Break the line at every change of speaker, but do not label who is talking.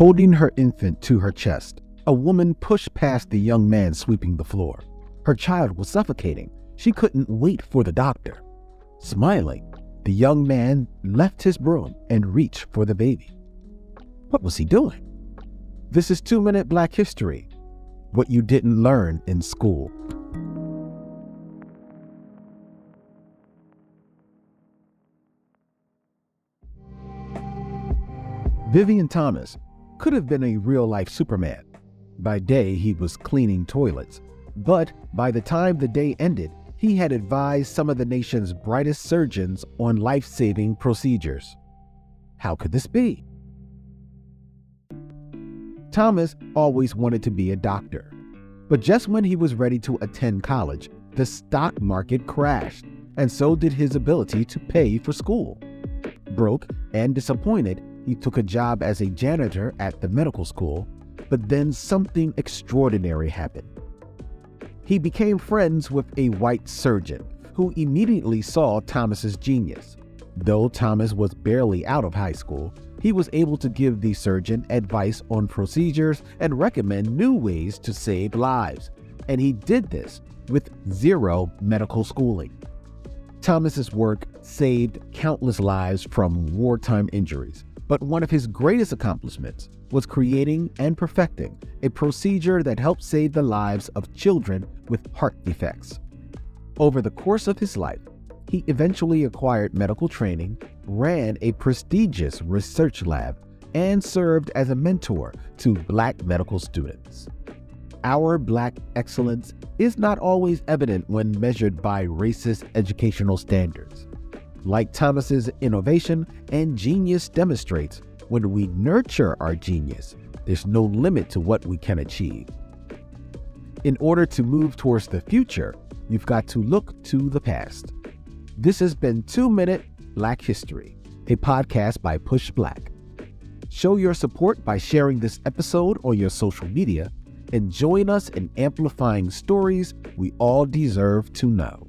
Holding her infant to her chest, a woman pushed past the young man sweeping the floor. Her child was suffocating. She couldn't wait for the doctor. Smiling, the young man left his broom and reached for the baby. What was he doing? This is Two Minute Black History What You Didn't Learn in School. Vivian Thomas could have been a real life Superman. By day, he was cleaning toilets, but by the time the day ended, he had advised some of the nation's brightest surgeons on life saving procedures. How could this be? Thomas always wanted to be a doctor, but just when he was ready to attend college, the stock market crashed, and so did his ability to pay for school. Broke and disappointed, he took a job as a janitor at the medical school, but then something extraordinary happened. He became friends with a white surgeon who immediately saw Thomas's genius. Though Thomas was barely out of high school, he was able to give the surgeon advice on procedures and recommend new ways to save lives. And he did this with zero medical schooling. Thomas's work saved countless lives from wartime injuries, but one of his greatest accomplishments was creating and perfecting a procedure that helped save the lives of children with heart defects. Over the course of his life, he eventually acquired medical training, ran a prestigious research lab, and served as a mentor to black medical students. Our black excellence is not always evident when measured by racist educational standards. Like Thomas's innovation and genius demonstrates, when we nurture our genius, there's no limit to what we can achieve. In order to move towards the future, you've got to look to the past. This has been 2 Minute Black History, a podcast by Push Black. Show your support by sharing this episode on your social media and join us in amplifying stories we all deserve to know.